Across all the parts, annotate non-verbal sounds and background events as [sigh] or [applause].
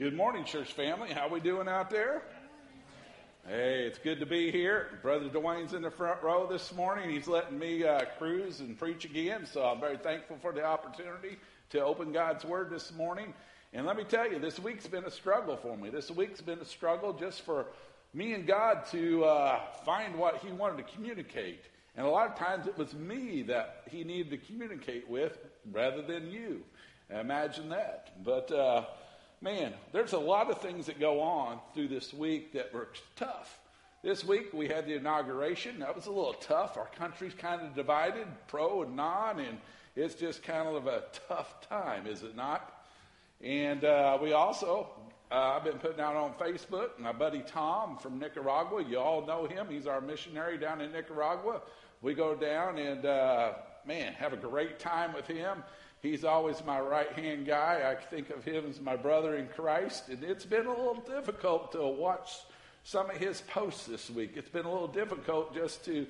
Good morning, church family. How we doing out there? Hey, it's good to be here. Brother Dwayne's in the front row this morning. He's letting me uh, cruise and preach again, so I'm very thankful for the opportunity to open God's Word this morning. And let me tell you, this week's been a struggle for me. This week's been a struggle just for me and God to uh, find what He wanted to communicate. And a lot of times it was me that He needed to communicate with rather than you. Imagine that. But uh, man, there's a lot of things that go on through this week that were tough. This week we had the inauguration. That was a little tough. Our country's kind of divided, pro and non, and it's just kind of a tough time, is it not? And uh, we also, uh, I've been putting out on Facebook, my buddy Tom from Nicaragua. You all know him. He's our missionary down in Nicaragua. We go down and, uh, man, have a great time with him. He's always my right hand guy. I think of him as my brother in Christ. And it's been a little difficult to watch some of his posts this week. It's been a little difficult just to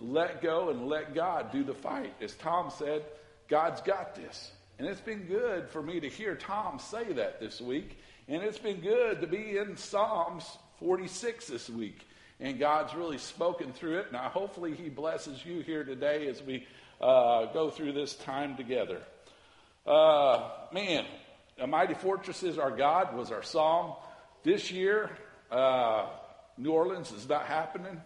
let go and let God do the fight. As Tom said, God's got this. And it's been good for me to hear Tom say that this week. And it's been good to be in Psalms 46 this week. And God's really spoken through it. Now, hopefully, He blesses you here today as we uh, go through this time together. Uh, man, a mighty fortress is our God was our psalm. This year, uh, New Orleans is not happening.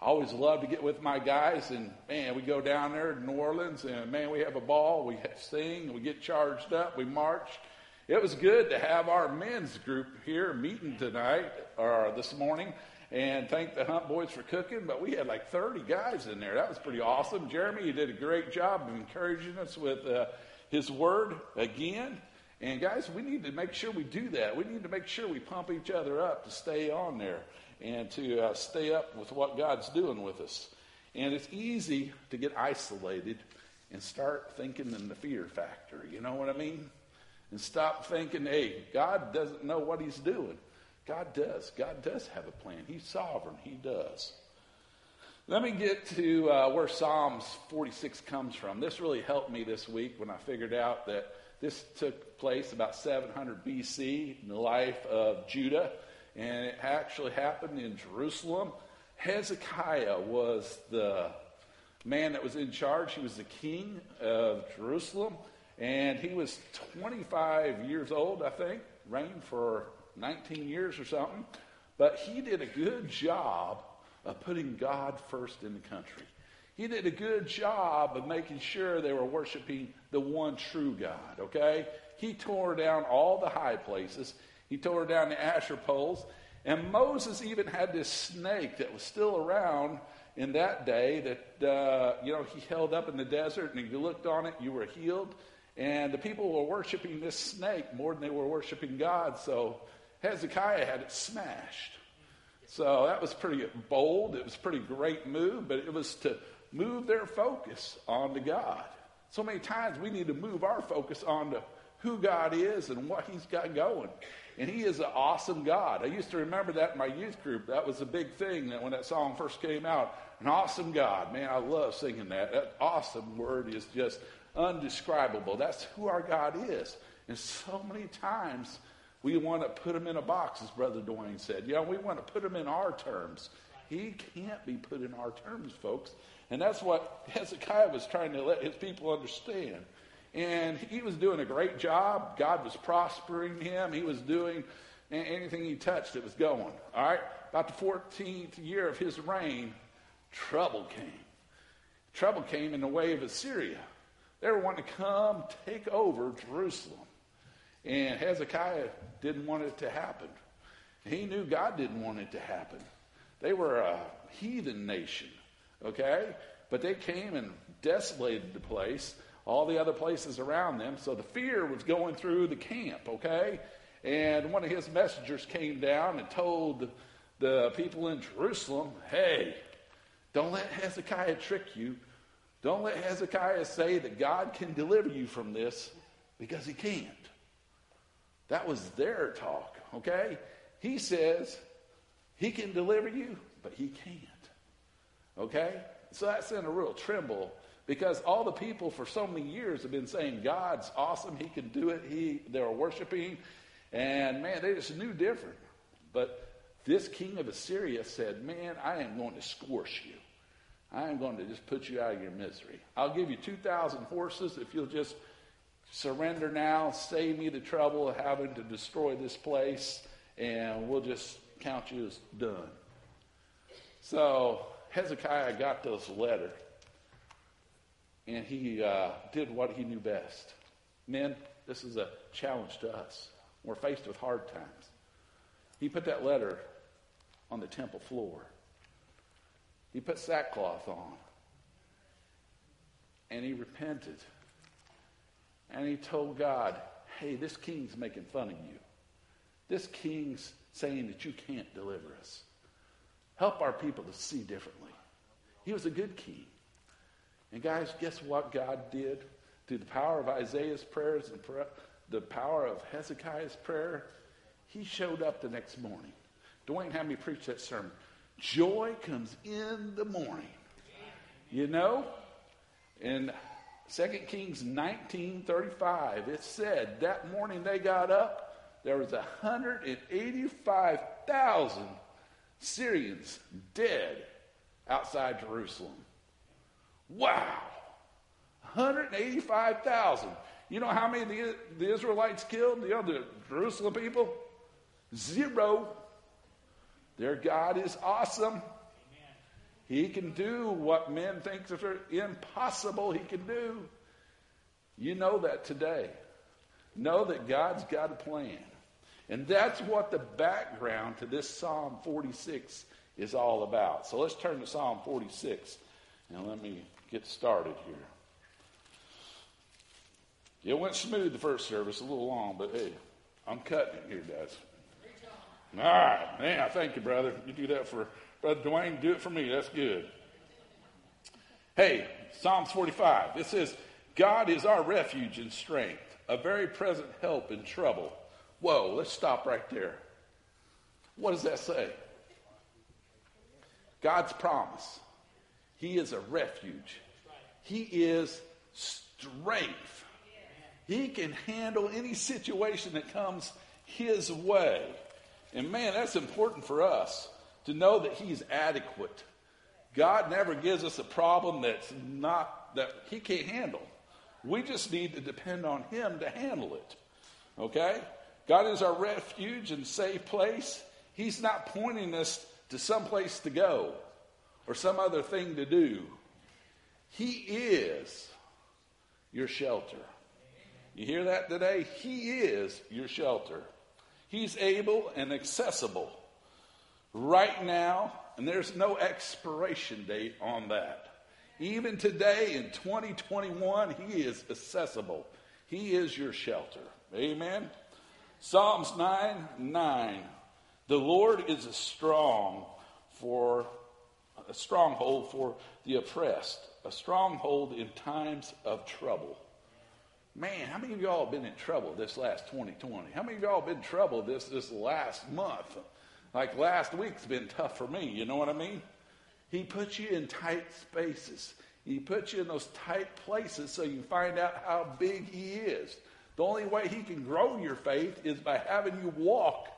I always love to get with my guys, and man, we go down there to New Orleans, and man, we have a ball. We sing, we get charged up, we march. It was good to have our men's group here meeting tonight or this morning and thank the Hunt Boys for cooking. But we had like 30 guys in there. That was pretty awesome. Jeremy, you did a great job of encouraging us with uh, his word again. And guys, we need to make sure we do that. We need to make sure we pump each other up to stay on there and to uh, stay up with what God's doing with us. And it's easy to get isolated and start thinking in the fear factor. You know what I mean? And stop thinking, hey, God doesn't know what he's doing. God does. God does have a plan. He's sovereign. He does. Let me get to uh, where Psalms 46 comes from. This really helped me this week when I figured out that this took place about 700 BC in the life of Judah, and it actually happened in Jerusalem. Hezekiah was the man that was in charge. He was the king of Jerusalem, and he was 25 years old, I think, reigned for 19 years or something. But he did a good job of putting God first in the country. He did a good job of making sure they were worshiping the one true God, okay? He tore down all the high places. He tore down the Asherah poles. And Moses even had this snake that was still around in that day that, uh, you know, he held up in the desert, and if you looked on it, you were healed. And the people were worshiping this snake more than they were worshiping God. So Hezekiah had it smashed. So that was pretty bold. It was pretty great move, but it was to move their focus onto God. So many times we need to move our focus onto who God is and what He's got going. And He is an awesome God. I used to remember that in my youth group. That was a big thing that when that song first came out. An awesome God. Man, I love singing that. That awesome word is just undescribable. That's who our God is. And so many times we want to put him in a box, as Brother Dwayne said. You know, we want to put him in our terms. He can't be put in our terms, folks. And that's what [laughs] Hezekiah was trying to let his people understand. And he was doing a great job. God was prospering him. He was doing anything he touched, it was going. All right? About the 14th year of his reign, trouble came. Trouble came in the way of Assyria. They were wanting to come take over Jerusalem. And Hezekiah didn't want it to happen. He knew God didn't want it to happen. They were a heathen nation, okay? But they came and desolated the place, all the other places around them. So the fear was going through the camp, okay? And one of his messengers came down and told the people in Jerusalem, hey, don't let Hezekiah trick you. Don't let Hezekiah say that God can deliver you from this because he can't. That was their talk, okay? He says he can deliver you, but he can't. Okay? So that's in a real tremble because all the people for so many years have been saying God's awesome, he can do it. He they are worshiping And man, they just knew different. But this king of Assyria said, Man, I am going to scorch you. I am going to just put you out of your misery. I'll give you 2,000 horses if you'll just surrender now, save me the trouble of having to destroy this place, and we'll just count you as done. So Hezekiah got this letter, and he uh, did what he knew best. Men, this is a challenge to us. We're faced with hard times. He put that letter on the temple floor. He put sackcloth on. And he repented. And he told God, hey, this king's making fun of you. This king's saying that you can't deliver us. Help our people to see differently. He was a good king. And guys, guess what God did? Through the power of Isaiah's prayers and the power of Hezekiah's prayer, he showed up the next morning. Dwayne had me preach that sermon. Joy comes in the morning. You know? In 2 Kings 19:35, it said that morning they got up, there was 185,000 Syrians dead outside Jerusalem. Wow. 185,000. You know how many the, the Israelites killed? The Jerusalem people? Zero. Their God is awesome. He can do what men think is impossible, He can do. You know that today. Know that God's got a plan. And that's what the background to this Psalm 46 is all about. So let's turn to Psalm 46 and let me get started here. It went smooth the first service, a little long, but hey, I'm cutting it here, guys. All right, man, thank you, brother. You do that for Brother Dwayne, do it for me. That's good. Hey, Psalms 45. It says, God is our refuge and strength, a very present help in trouble. Whoa, let's stop right there. What does that say? God's promise. He is a refuge. He is strength. He can handle any situation that comes his way. And man, that's important for us to know that he's adequate. God never gives us a problem that's not that he can't handle. We just need to depend on him to handle it. Okay? God is our refuge and safe place. He's not pointing us to some place to go or some other thing to do. He is your shelter. You hear that today? He is your shelter. He's able and accessible right now, and there's no expiration date on that. Even today in 2021, He is accessible. He is your shelter. Amen. Psalms 9 9. The Lord is a strong for a stronghold for the oppressed, a stronghold in times of trouble. Man, how many of y'all been in trouble this last 2020? How many of y'all been in trouble this, this last month? Like last week's been tough for me, you know what I mean? He puts you in tight spaces. He puts you in those tight places so you find out how big he is. The only way he can grow your faith is by having you walk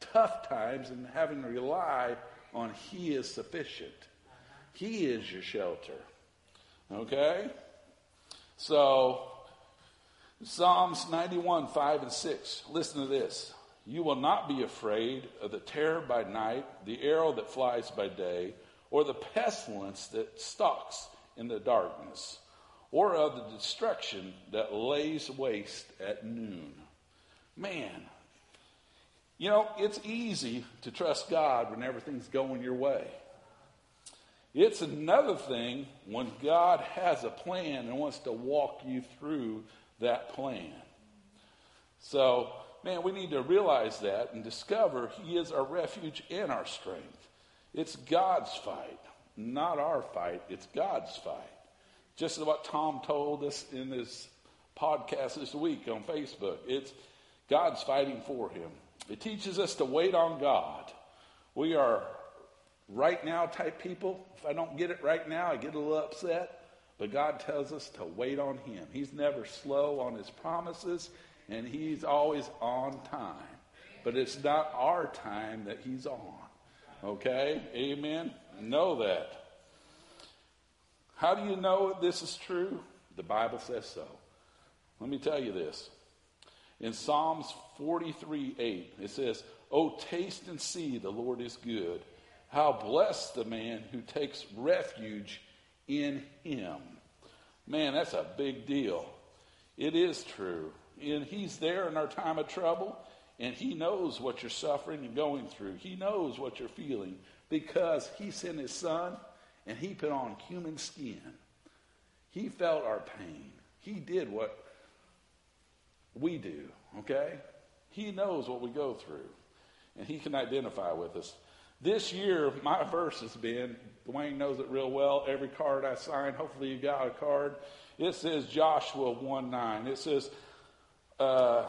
tough times and having to rely on he is sufficient. He is your shelter. Okay? So Psalms 91, 5 and 6. Listen to this. You will not be afraid of the terror by night, the arrow that flies by day, or the pestilence that stalks in the darkness, or of the destruction that lays waste at noon. Man, you know, it's easy to trust God when everything's going your way. It's another thing when God has a plan and wants to walk you through that plan. So, man, we need to realize that and discover He is our refuge and our strength. It's God's fight, not our fight. It's God's fight. Just as what Tom told us in his podcast this week on Facebook. It's God's fighting for him. It teaches us to wait on God. We are right now type people. If I don't get it right now, I get a little upset. But God tells us to wait on Him. He's never slow on His promises, and He's always on time. but it's not our time that He's on. Okay? Amen? Know that. How do you know this is true? The Bible says so. Let me tell you this. In Psalms 43 8, it says, Oh, taste and see the Lord is good. How blessed the man who takes refuge in him. Man, that's a big deal. It is true. And he's there in our time of trouble, and he knows what you're suffering and going through. He knows what you're feeling because he sent his son and he put on human skin. He felt our pain. He did what we do, okay? He knows what we go through, and he can identify with us. This year, my verse has been, Dwayne knows it real well. Every card I sign, hopefully you got a card. It says Joshua 1 9. It says, uh,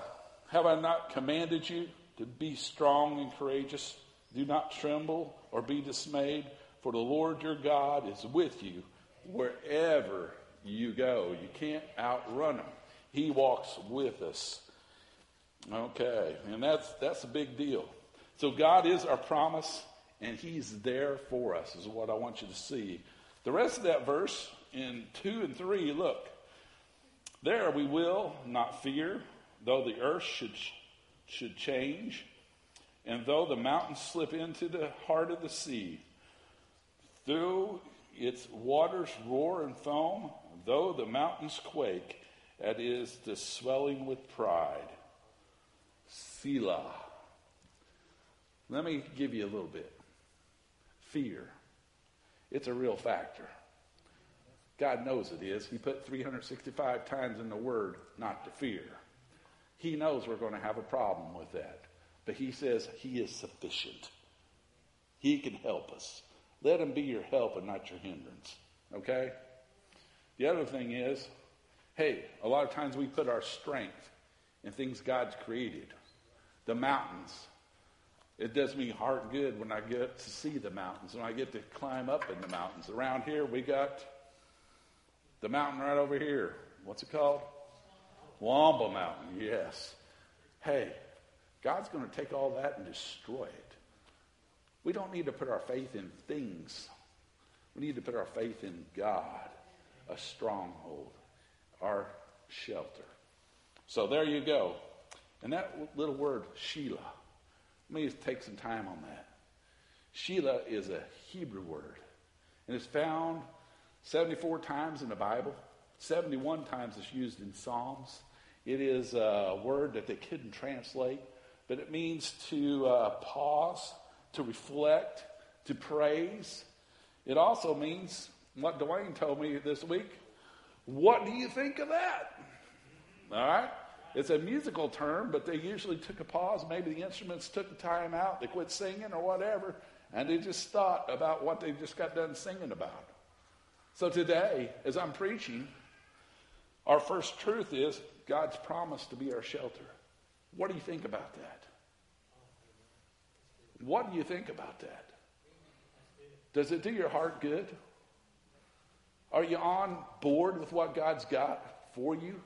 Have I not commanded you to be strong and courageous? Do not tremble or be dismayed, for the Lord your God is with you wherever you go. You can't outrun him. He walks with us. Okay, and that's that's a big deal. So God is our promise, and He's there for us. Is what I want you to see. The rest of that verse in two and three. Look, there we will not fear, though the earth should should change, and though the mountains slip into the heart of the sea, though its waters roar and foam, though the mountains quake, that is the swelling with pride. Selah. Let me give you a little bit. Fear. It's a real factor. God knows it is. He put 365 times in the word not to fear. He knows we're going to have a problem with that. But he says he is sufficient. He can help us. Let him be your help and not your hindrance. Okay? The other thing is, hey, a lot of times we put our strength in things God's created. The mountains. It does me heart good when I get to see the mountains, when I get to climb up in the mountains. Around here, we got the mountain right over here. What's it called? Wamba Mountain, yes. Hey, God's going to take all that and destroy it. We don't need to put our faith in things. We need to put our faith in God, a stronghold, our shelter. So there you go. And that little word, Selah, let me take some time on that. Selah is a Hebrew word, and it's found 74 times in the Bible. 71 times it's used in Psalms. It is a word that they couldn't translate, but it means to uh, pause, to reflect, to praise. It also means what Dwayne told me this week. What do you think of that? All right? It's a musical term, but they usually took a pause. Maybe the instruments took a time out, they quit singing or whatever, and they just thought about what they just got done singing about. So today, as I'm preaching, our first truth is God's promise to be our shelter. What do you think about that? What do you think about that? Does it do your heart good? Are you on board with what God's got for you?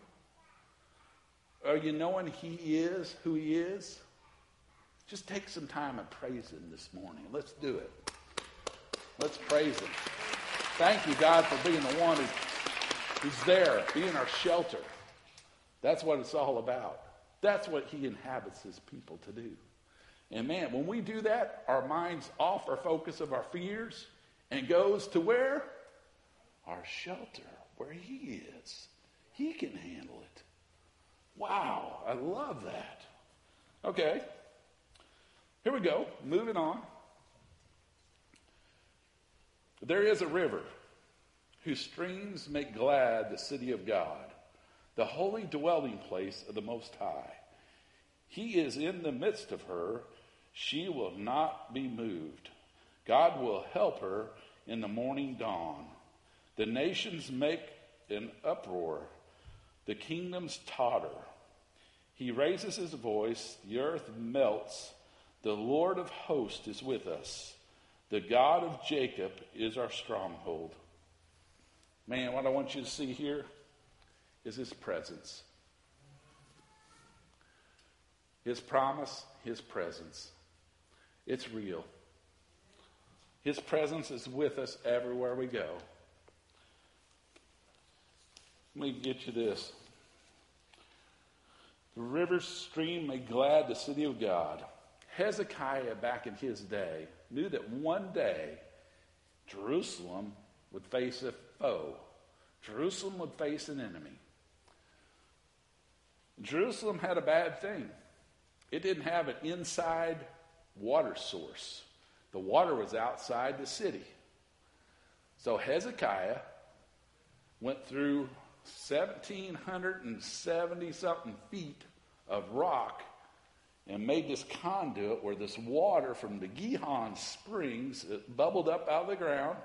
Are you knowing He is who He is? Just take some time and praise Him this morning. Let's do it. Let's praise Him. Thank you, God, for being the one who's there, being our shelter. That's what it's all about. That's what He inhabits His people to do. And man, when we do that, our mind's off our focus of our fears and goes to where? Our shelter, where He is. He can handle it. Wow, I love that. Okay, here we go. Moving on. There is a river whose streams make glad the city of God, the holy dwelling place of the Most High. He is in the midst of her she will not be moved. God will help her in the morning dawn. The nations make an uproar, the kingdoms totter. He raises his voice, the earth melts. The Lord of hosts is with us. The God of Jacob is our stronghold. Man, what I want you to see here is his presence. His promise, His presence. It's real. His presence is with us everywhere we go. Let me get you this. The river stream made glad the city of God. Hezekiah, back in his day, knew that one day Jerusalem would face a foe. Jerusalem would face an enemy. Jerusalem had a bad thing. It didn't have an inside water source. The water was outside the city. So Hezekiah went through 1,770 something feet of rock and made this conduit where this water from the Gihon springs bubbled up out of the ground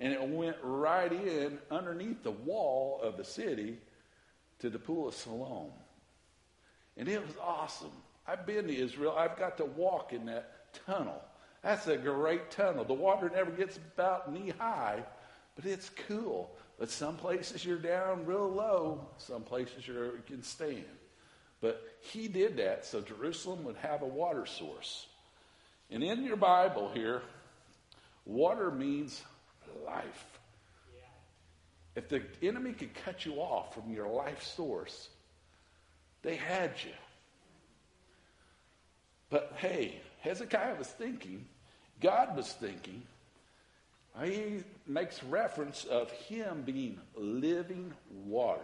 and it went right in underneath the wall of the city to the pool of Siloam. And it was awesome. I've been to Israel. I've got to walk in that tunnel. That's a great tunnel. The water never gets about knee high, but it's cool. But some places you're down real low, some places you can stand. But he did that so Jerusalem would have a water source. And in your Bible here, water means life. If the enemy could cut you off from your life source, they had you. But hey, Hezekiah was thinking, God was thinking, uh, he makes reference of him being living water,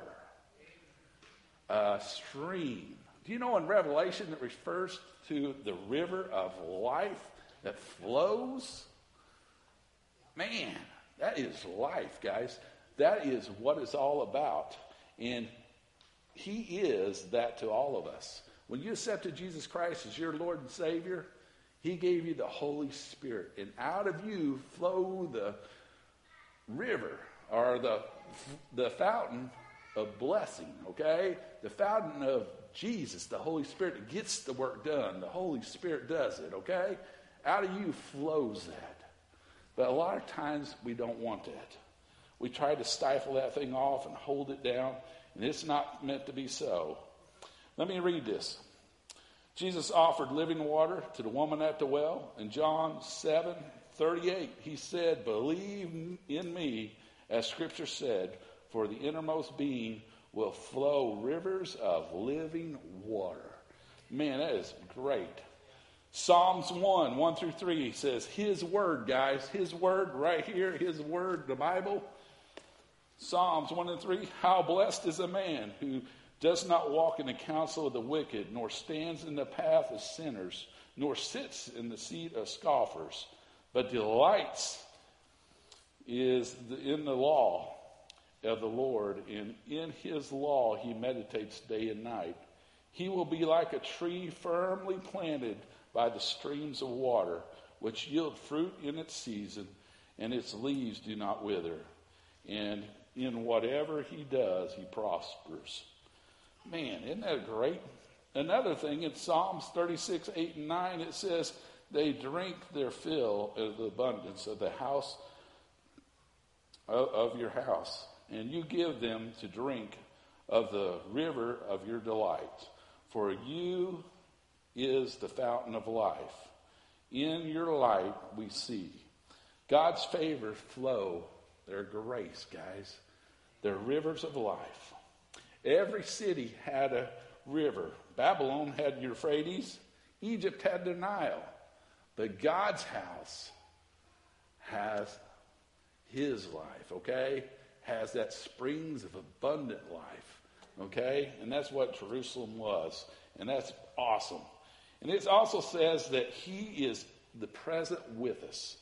a stream. Do you know in Revelation it refers to the river of life that flows? Man, that is life, guys. That is what it's all about. And he is that to all of us. When you accepted Jesus Christ as your Lord and Savior, He gave you the Holy Spirit. And out of you flow the river or the, the fountain of blessing, okay? The fountain of Jesus, the Holy Spirit gets the work done. The Holy Spirit does it, okay? Out of you flows that. But a lot of times we don't want that. We try to stifle that thing off and hold it down, and it's not meant to be so. Let me read this. Jesus offered living water to the woman at the well. In John 7 38, he said, Believe in me, as scripture said, for the innermost being will flow rivers of living water. Man, that is great. Psalms 1, 1 through 3 says, His word, guys, His word right here, His word, the Bible. Psalms 1 and 3, how blessed is a man who does not walk in the counsel of the wicked, nor stands in the path of sinners, nor sits in the seat of scoffers, but delights is in the law of the Lord, and in his law he meditates day and night. He will be like a tree firmly planted by the streams of water, which yield fruit in its season, and its leaves do not wither. And in whatever he does, he prospers. Man, isn't that great? Another thing in Psalms 36, 8, and 9, it says, They drink their fill of the abundance of the house of, your house, and you give them to drink of the river of your delight. For you is the fountain of life. In your light we see. God's favors flow. They're grace, guys. They're rivers of life. Every city had a river. Babylon had Euphrates, Egypt had the Nile. But God's house has his life, okay? Has that springs of abundant life, okay? And that's what Jerusalem was. And that's awesome. And it also says that he is the present with us.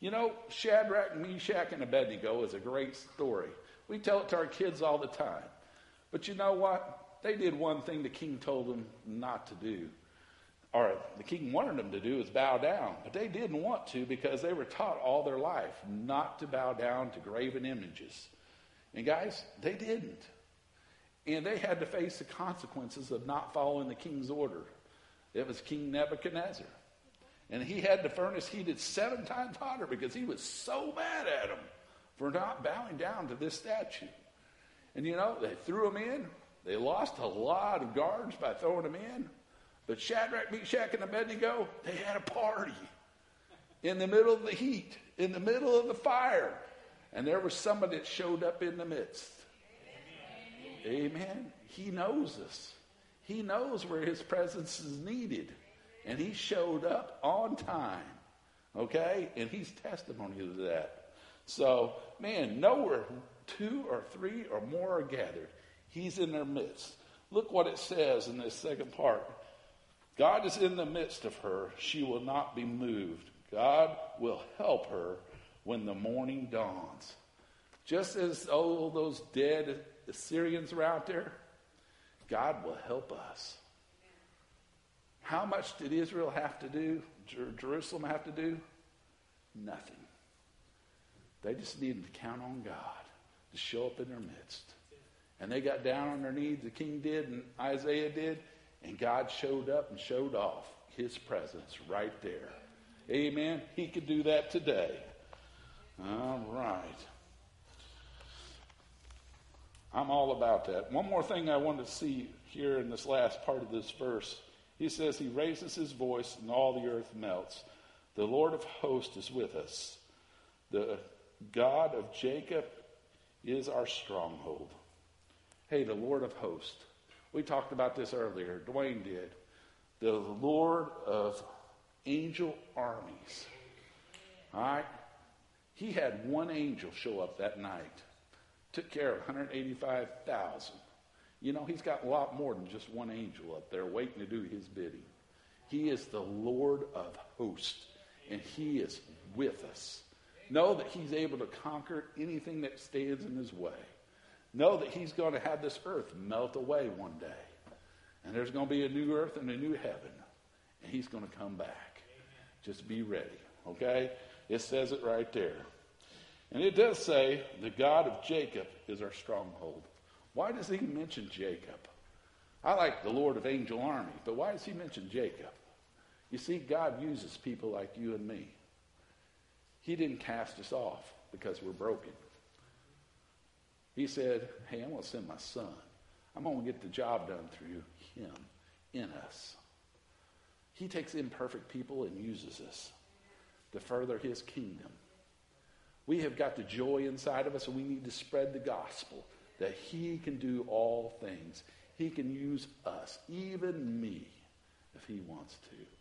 You know, Shadrach, Meshach, and Abednego is a great story. We tell it to our kids all the time. But you know what? They did one thing the king told them not to do. Or the king wanted them to do is bow down. But they didn't want to because they were taught all their life not to bow down to graven images. And guys, they didn't. And they had to face the consequences of not following the king's order. It was King Nebuchadnezzar. And he had the furnace heated seven times hotter because he was so mad at them for not bowing down to this statue. And you know, they threw him in. They lost a lot of guards by throwing him in. But Shadrach, Meshach, and Abednego, they had a party in the middle of the heat, in the middle of the fire. And there was somebody that showed up in the midst. Amen. Amen. He knows us. He knows where his presence is needed. And he showed up on time. Okay? And he's testimony to that. So, man, nowhere two or three or more are gathered, he's in their midst. Look what it says in this second part. God is in the midst of her. She will not be moved. God will help her when the morning dawns. Just as all those dead Assyrians were out there, God will help us. How much did Israel have to do? Jer- Jerusalem have to do? Nothing. They just needed to count on God to show up in their midst. And they got down on their knees, the king did, and Isaiah did, and God showed up and showed off his presence right there. Amen. He could do that today. All right. I'm all about that. One more thing I want to see here in this last part of this verse. He says, He raises his voice and all the earth melts. The Lord of hosts is with us. The God of Jacob is our stronghold. Hey, the Lord of hosts. We talked about this earlier. Dwayne did. The Lord of angel armies. All right? He had one angel show up that night, took care of 185,000. You know, he's got a lot more than just one angel up there waiting to do his bidding. He is the Lord of hosts, and he is with us. Know that he's able to conquer anything that stands in his way. Know that he's going to have this earth melt away one day. And there's going to be a new earth and a new heaven. And he's going to come back. Just be ready. Okay? It says it right there. And it does say the God of Jacob is our stronghold. Why does he mention Jacob? I like the Lord of angel army, but why does he mention Jacob? You see, God uses people like you and me. He didn't cast us off because we're broken. He said, Hey, I'm going to send my son. I'm going to get the job done through him in us. He takes imperfect people and uses us to further his kingdom. We have got the joy inside of us, and we need to spread the gospel that he can do all things. He can use us, even me, if he wants to.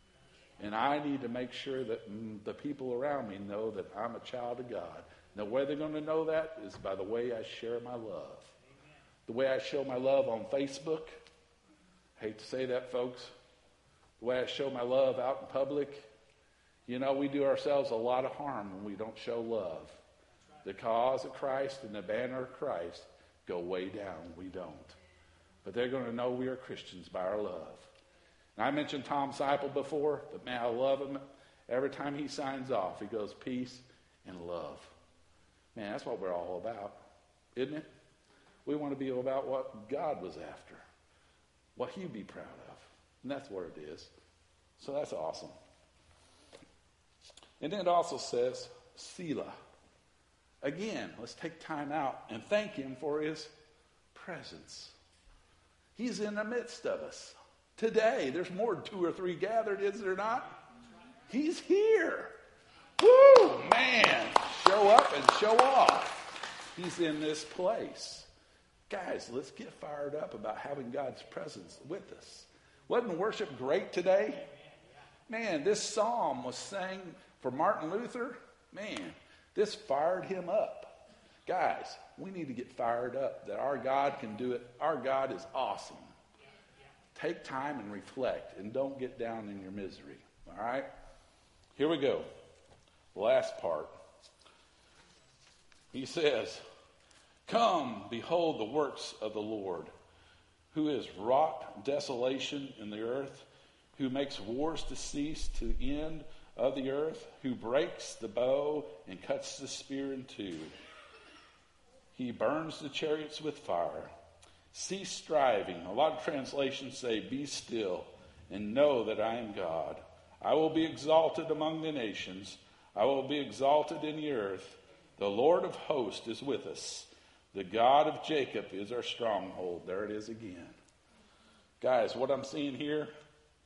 And I need to make sure that mm, the people around me know that I'm a child of God. The way they're going to know that is by the way I share my love. The way I show my love on Facebook. I Hate to say that, folks. The way I show my love out in public. You know, we do ourselves a lot of harm when we don't show love. The cause of Christ and the banner of Christ go way down. We don't. But they're going to know we are Christians by our love. And I mentioned Tom Seipel before, but man, I love him. Every time he signs off, he goes, peace and love. Man, that's what we're all about, isn't it? We want to be about what God was after, what he'd be proud of. And that's what it is. So that's awesome. And then it also says, Selah. Again, let's take time out and thank him for his presence. He's in the midst of us today. There's more than two or three gathered, is there not? He's here. Woo, man. Show up and show off. He's in this place. Guys, let's get fired up about having God's presence with us. Wasn't worship great today? Man, this psalm was sang for Martin Luther. Man, this fired him up. Guys, we need to get fired up that our God can do it. Our God is awesome. Take time and reflect and don't get down in your misery. All right? Here we go. Last part. He says, Come, behold the works of the Lord, who has wrought desolation in the earth, who makes wars to cease to the end of the earth, who breaks the bow and cuts the spear in two. He burns the chariots with fire. Cease striving. A lot of translations say, Be still and know that I am God. I will be exalted among the nations, I will be exalted in the earth. The Lord of hosts is with us. The God of Jacob is our stronghold. There it is again. Guys, what I'm seeing here,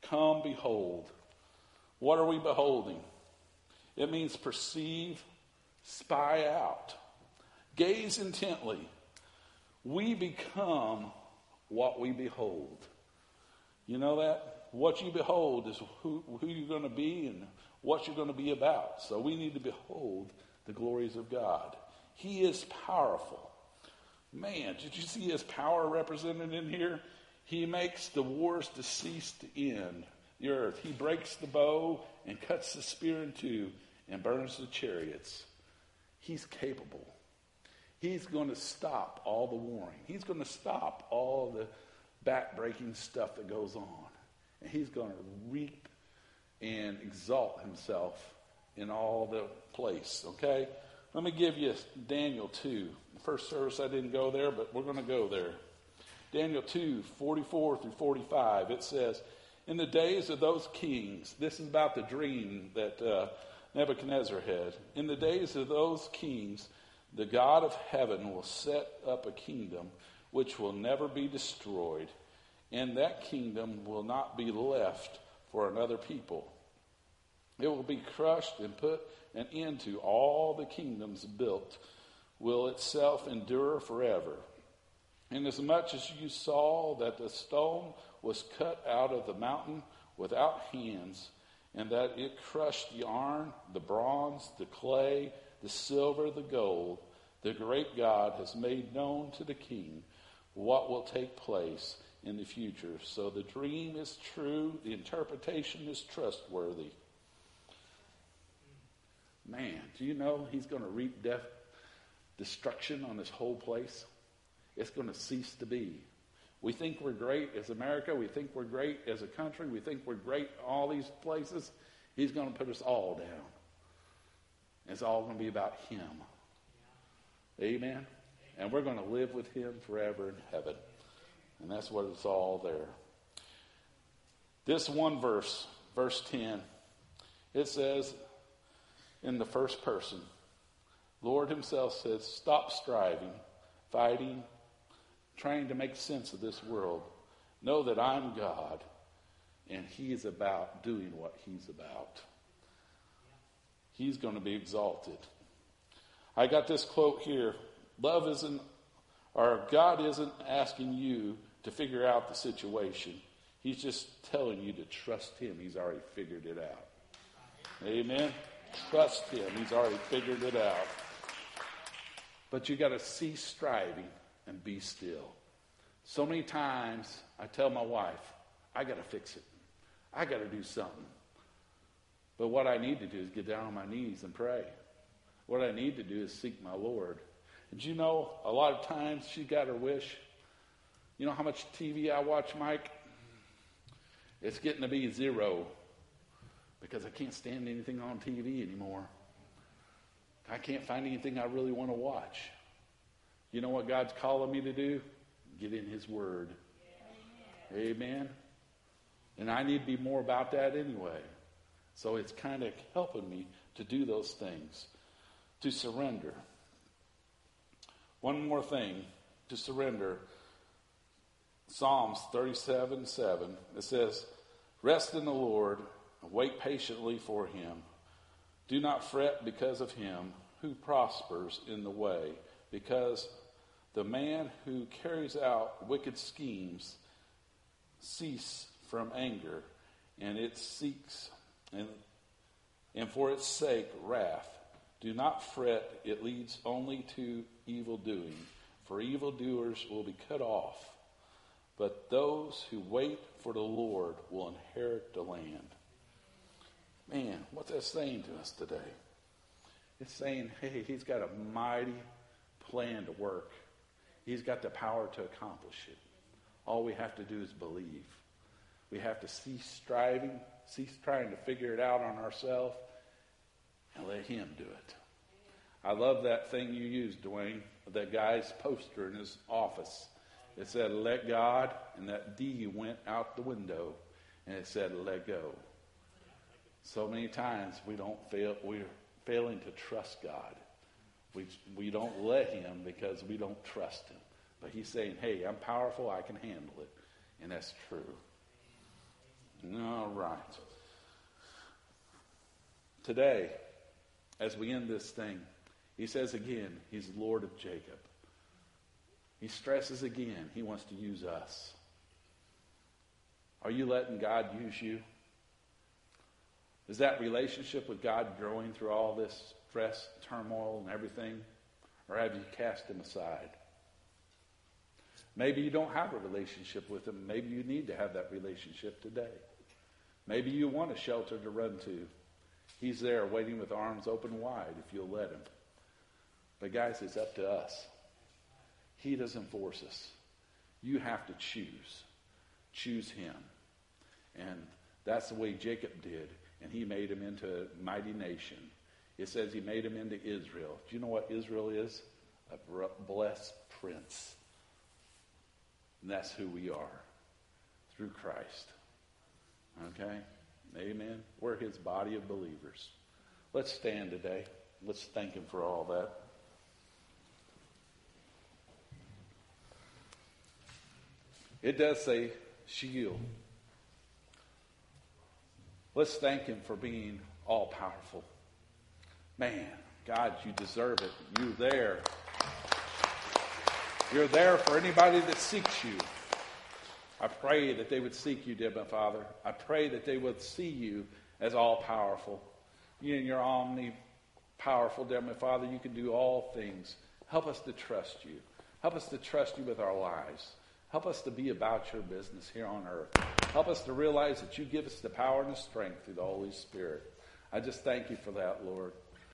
Come behold. What are we beholding? It means perceive, spy out, gaze intently. We become what we behold. You know that? What you behold is who, who you're going to be and what you're going to be about. So we need to behold the glories of God. He is powerful. Man, did you see his power represented in here? He makes the wars to cease to end the earth. He breaks the bow and cuts the spear in two and burns the chariots. He's capable. He's going to stop all the warring. He's going to stop all the backbreaking stuff that goes on. And he's going to reap and exalt himself in all the place, okay? Let me give you Daniel 2. The first service I didn't go there, but we're going to go there. Daniel 2, 44 through 45, it says, In the days of those kings, this is about the dream that uh, Nebuchadnezzar had. In the days of those kings, the God of heaven will set up a kingdom which will never be destroyed, and that kingdom will not be left for another people. It will be crushed and put an end to all the kingdoms built, will itself endure forever. Inasmuch as you saw that the stone was cut out of the mountain without hands, and that it crushed the iron, the bronze, the clay, the silver, the gold, the great God has made known to the king what will take place in the future. So the dream is true, the interpretation is trustworthy. Man, do you know he's going to reap death, destruction on this whole place? It's going to cease to be. We think we're great as America. We think we're great as a country. We think we're great all these places. He's going to put us all down. It's all going to be about him. Amen. And we're going to live with him forever in heaven. And that's what it's all there. This one verse, verse 10, it says in the first person, Lord Himself says, Stop striving, fighting, trying to make sense of this world. Know that I'm God, and He is about doing what He's about. He's going to be exalted. I got this quote here Love isn't, or God isn't asking you to figure out the situation. He's just telling you to trust Him. He's already figured it out. Amen. Trust Him. He's already figured it out. But you got to cease striving and be still. So many times I tell my wife, I got to fix it. I got to do something. But what I need to do is get down on my knees and pray. What I need to do is seek my Lord. And you know, a lot of times she got her wish. You know how much TV I watch, Mike? It's getting to be zero because I can't stand anything on TV anymore. I can't find anything I really want to watch. You know what God's calling me to do? Get in His Word. Amen. And I need to be more about that anyway. So it's kind of helping me to do those things, to surrender. One more thing to surrender. Psalms 37 7. It says, Rest in the Lord Wait patiently for him. Do not fret because of him who prospers in the way, because the man who carries out wicked schemes cease from anger, and it seeks, and, and for its sake, wrath. Do not fret, it leads only to evil doing, for evildoers will be cut off. But those who wait for the Lord will inherit the land. Man, what's that saying to us today? It's saying, hey, he's got a mighty plan to work. He's got the power to accomplish it. All we have to do is believe. We have to cease striving, cease trying to figure it out on ourselves, and let him do it. I love that thing you used, Dwayne, that guy's poster in his office. It said, let God, and that D went out the window, and it said, let go. So many times we don't fail, we're failing to trust God. We, we don't let Him because we don't trust Him. But He's saying, hey, I'm powerful, I can handle it. And that's true. All right. Today, as we end this thing, he says again, He's Lord of Jacob. He stresses again, He wants to use us. Are you letting God use you? Is that relationship with God growing through all this stress, turmoil, and everything? Or have you cast Him aside? Maybe you don't have a relationship with Him. Maybe you need to have that relationship today. Maybe you want a shelter to run to. He's there waiting with arms open wide if you'll let Him. But, guys, it's up to us. He doesn't force us. You have to choose. Choose Him. And that's the way Jacob did and he made him into a mighty nation. It says he made him into Israel. Do you know what Israel is? A blessed prince. And that's who we are through Christ. Okay? Amen. We're his body of believers. Let's stand today. Let's thank him for all that. It does say shield. Let's thank Him for being all powerful. Man, God, you deserve it. You're there. You're there for anybody that seeks you. I pray that they would seek you, dear my Father. I pray that they would see you as all powerful. You and your omni powerful, dear Father, you can do all things. Help us to trust you. Help us to trust you with our lives. Help us to be about your business here on earth. Help us to realize that you give us the power and the strength through the Holy Spirit. I just thank you for that, Lord.